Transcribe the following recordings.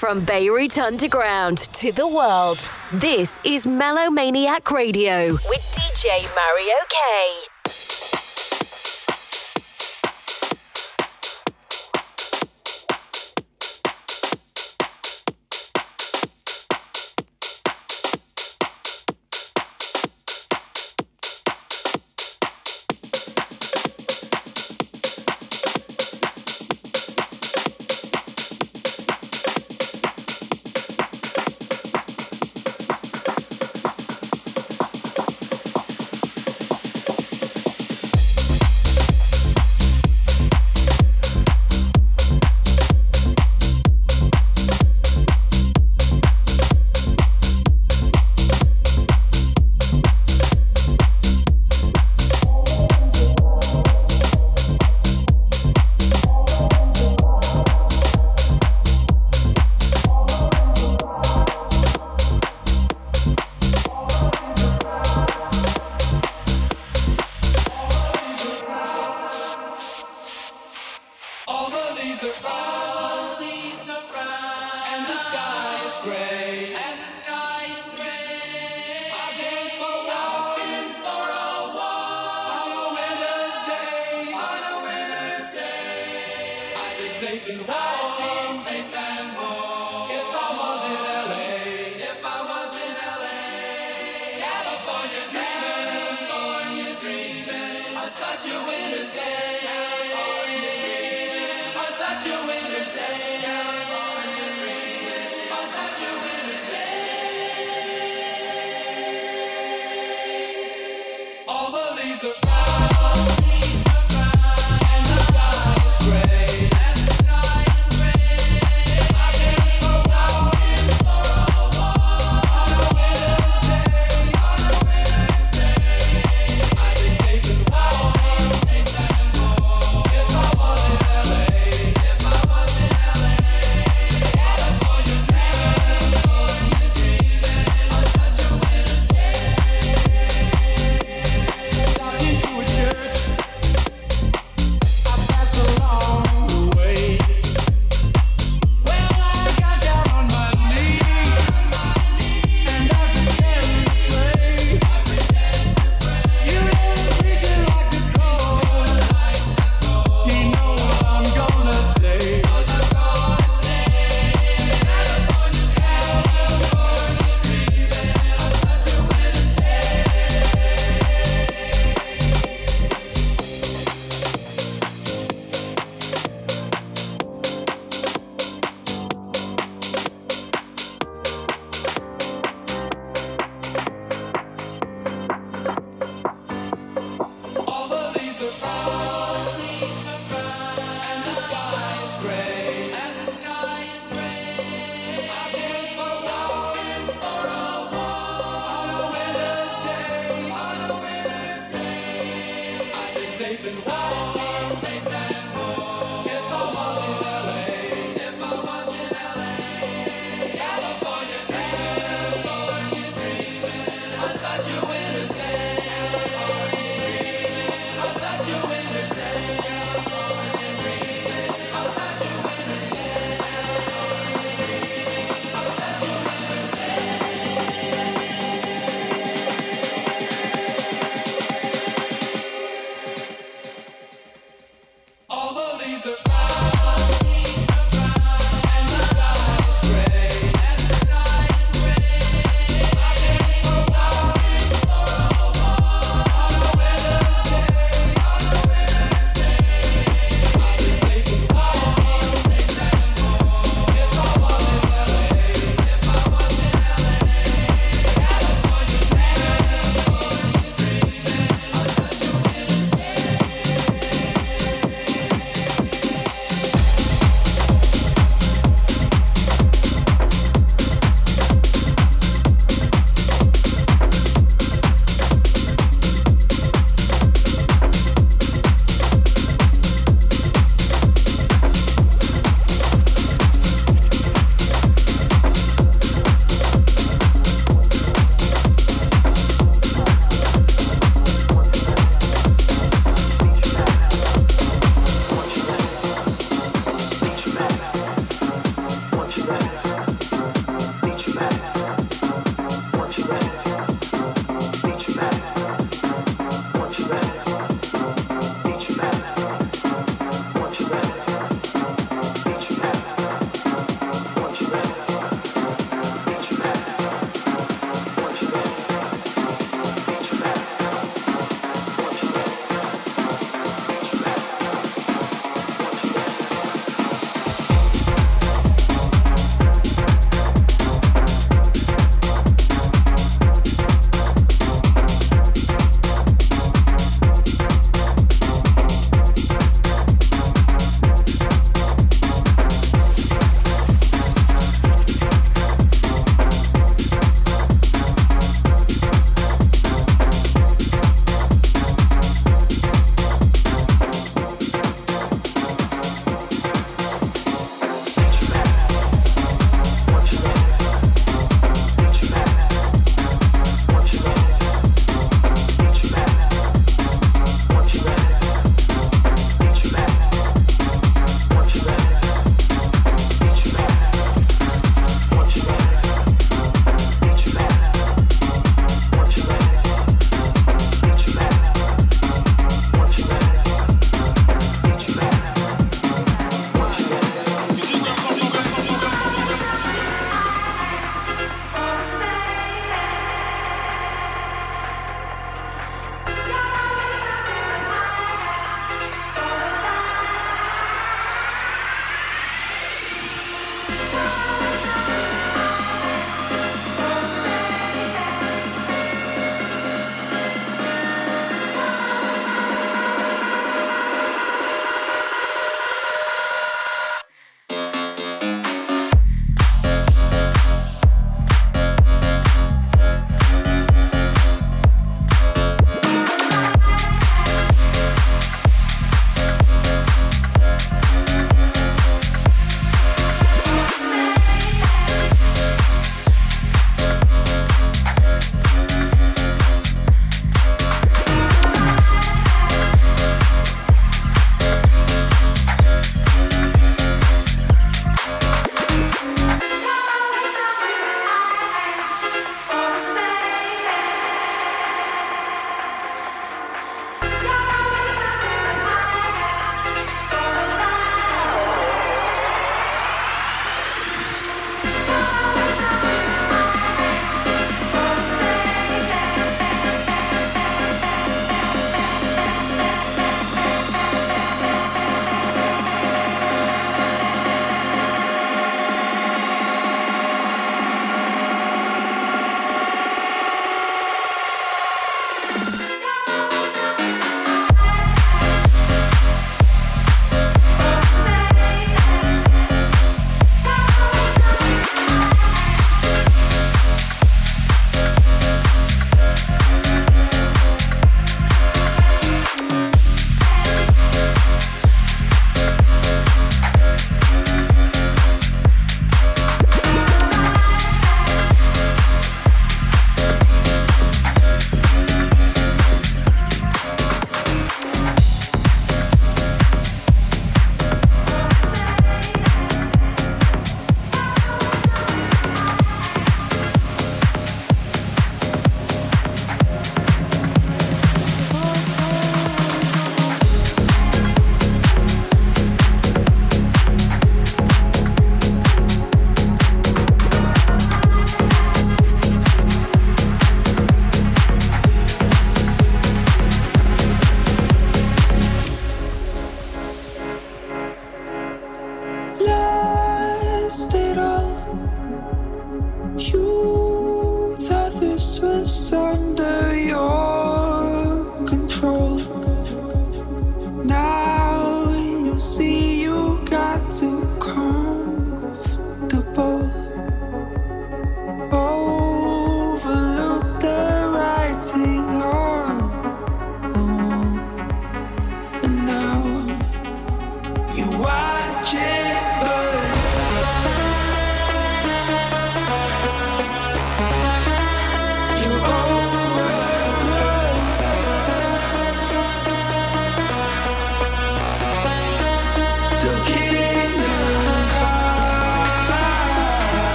From Beirut Underground to the world, this is Melomaniac Radio with DJ Mario K.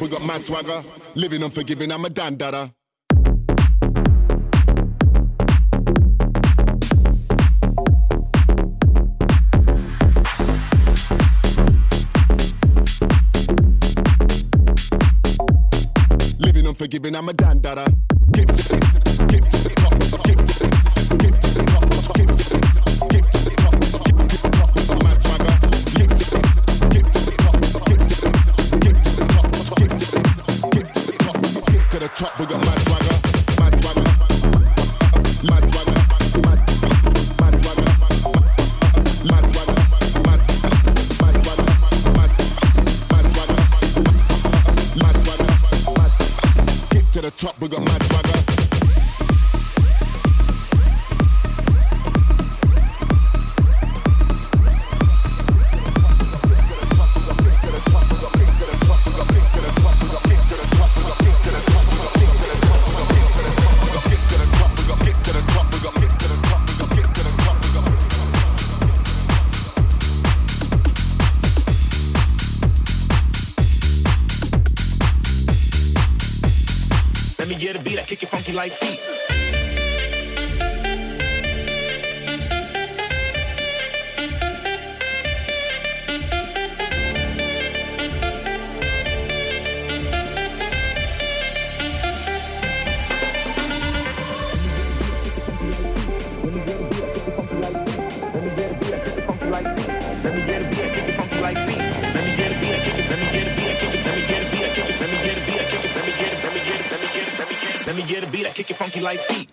we got mad swagger. Living unforgiving, I'm a dandada. Living unforgiving, I'm a dandada. Get. Let me get a beat, I kick it funky like feet.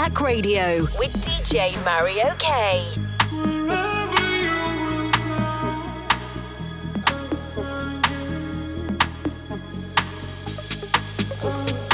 Kayak Radio with DJ Mariok. Oh.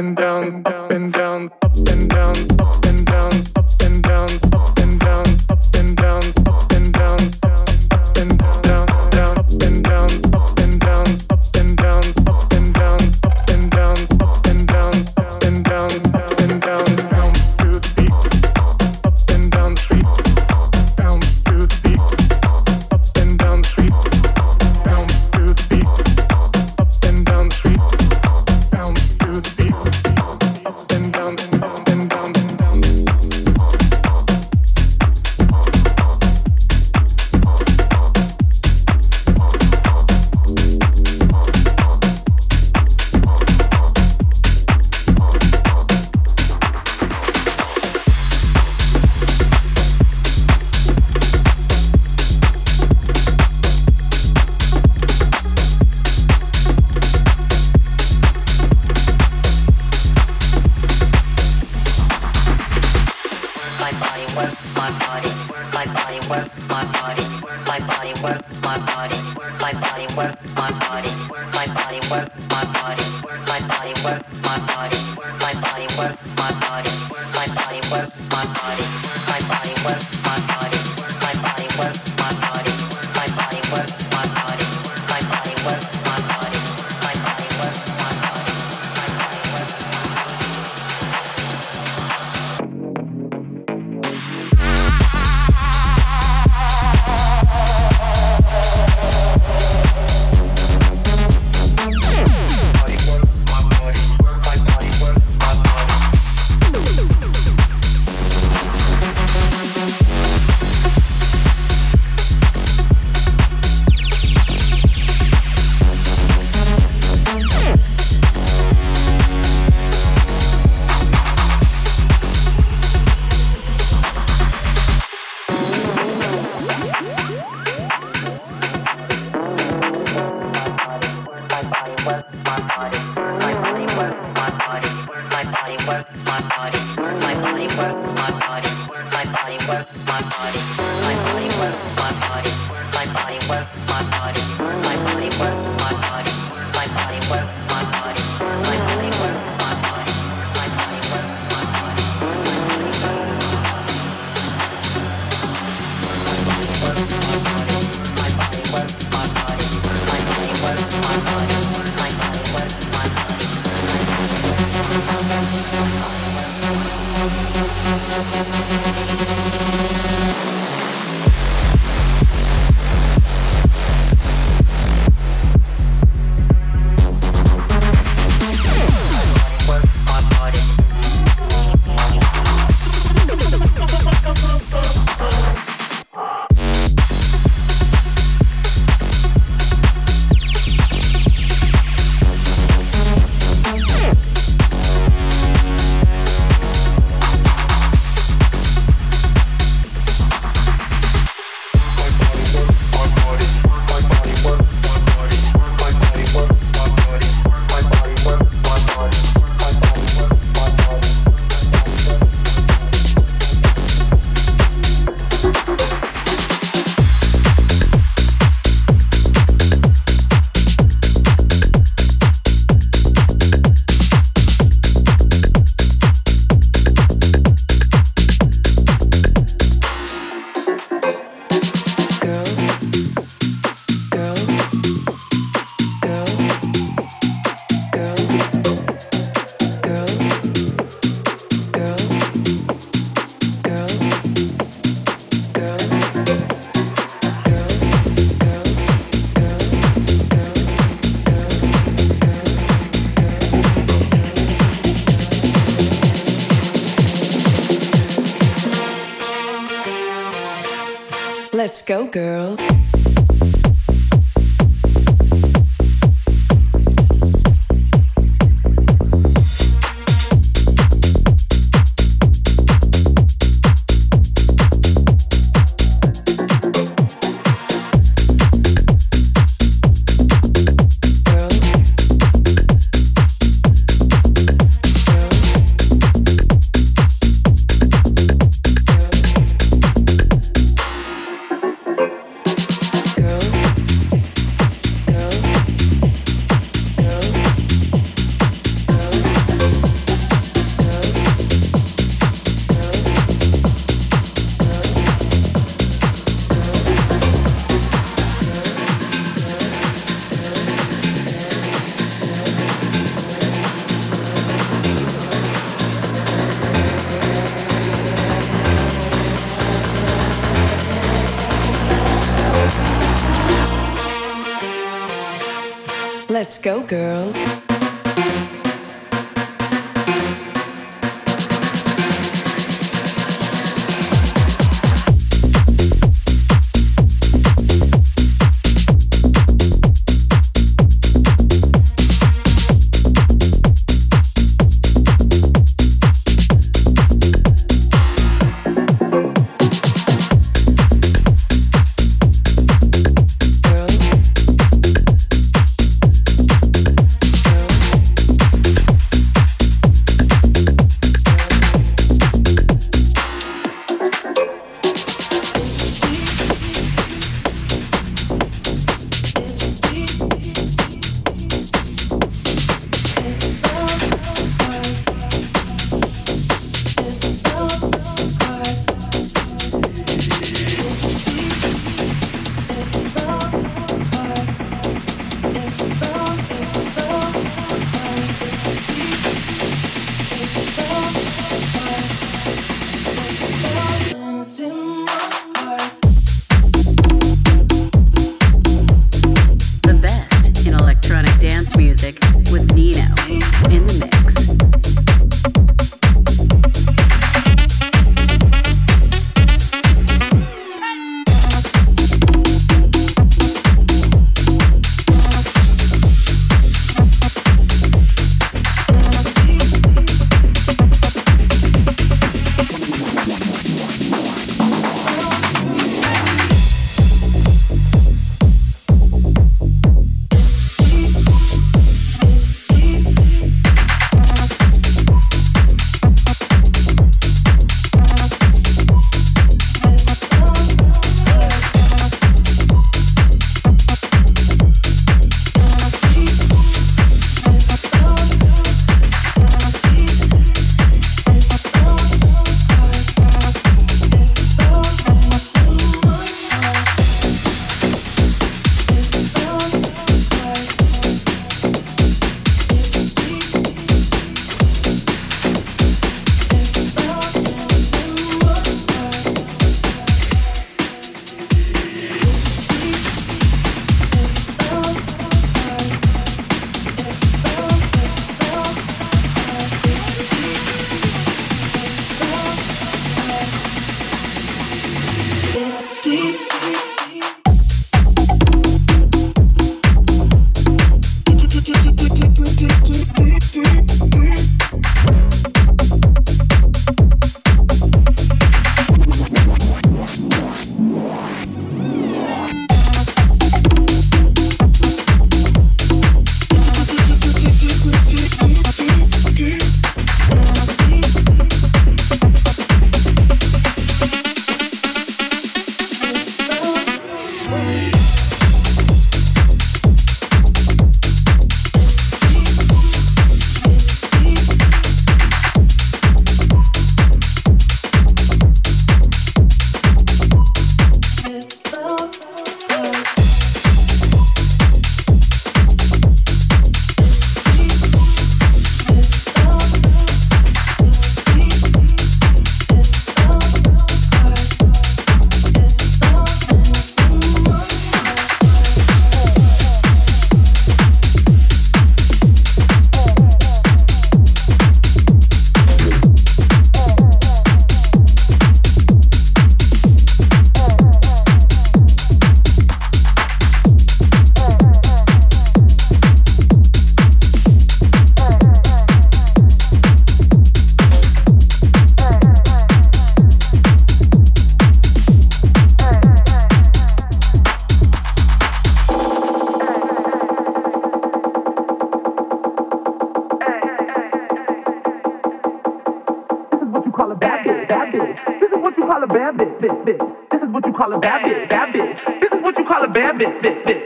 Body down, my body work, go, girls. Let's go, girls.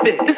Bitch,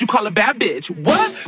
you call a bad bitch. What?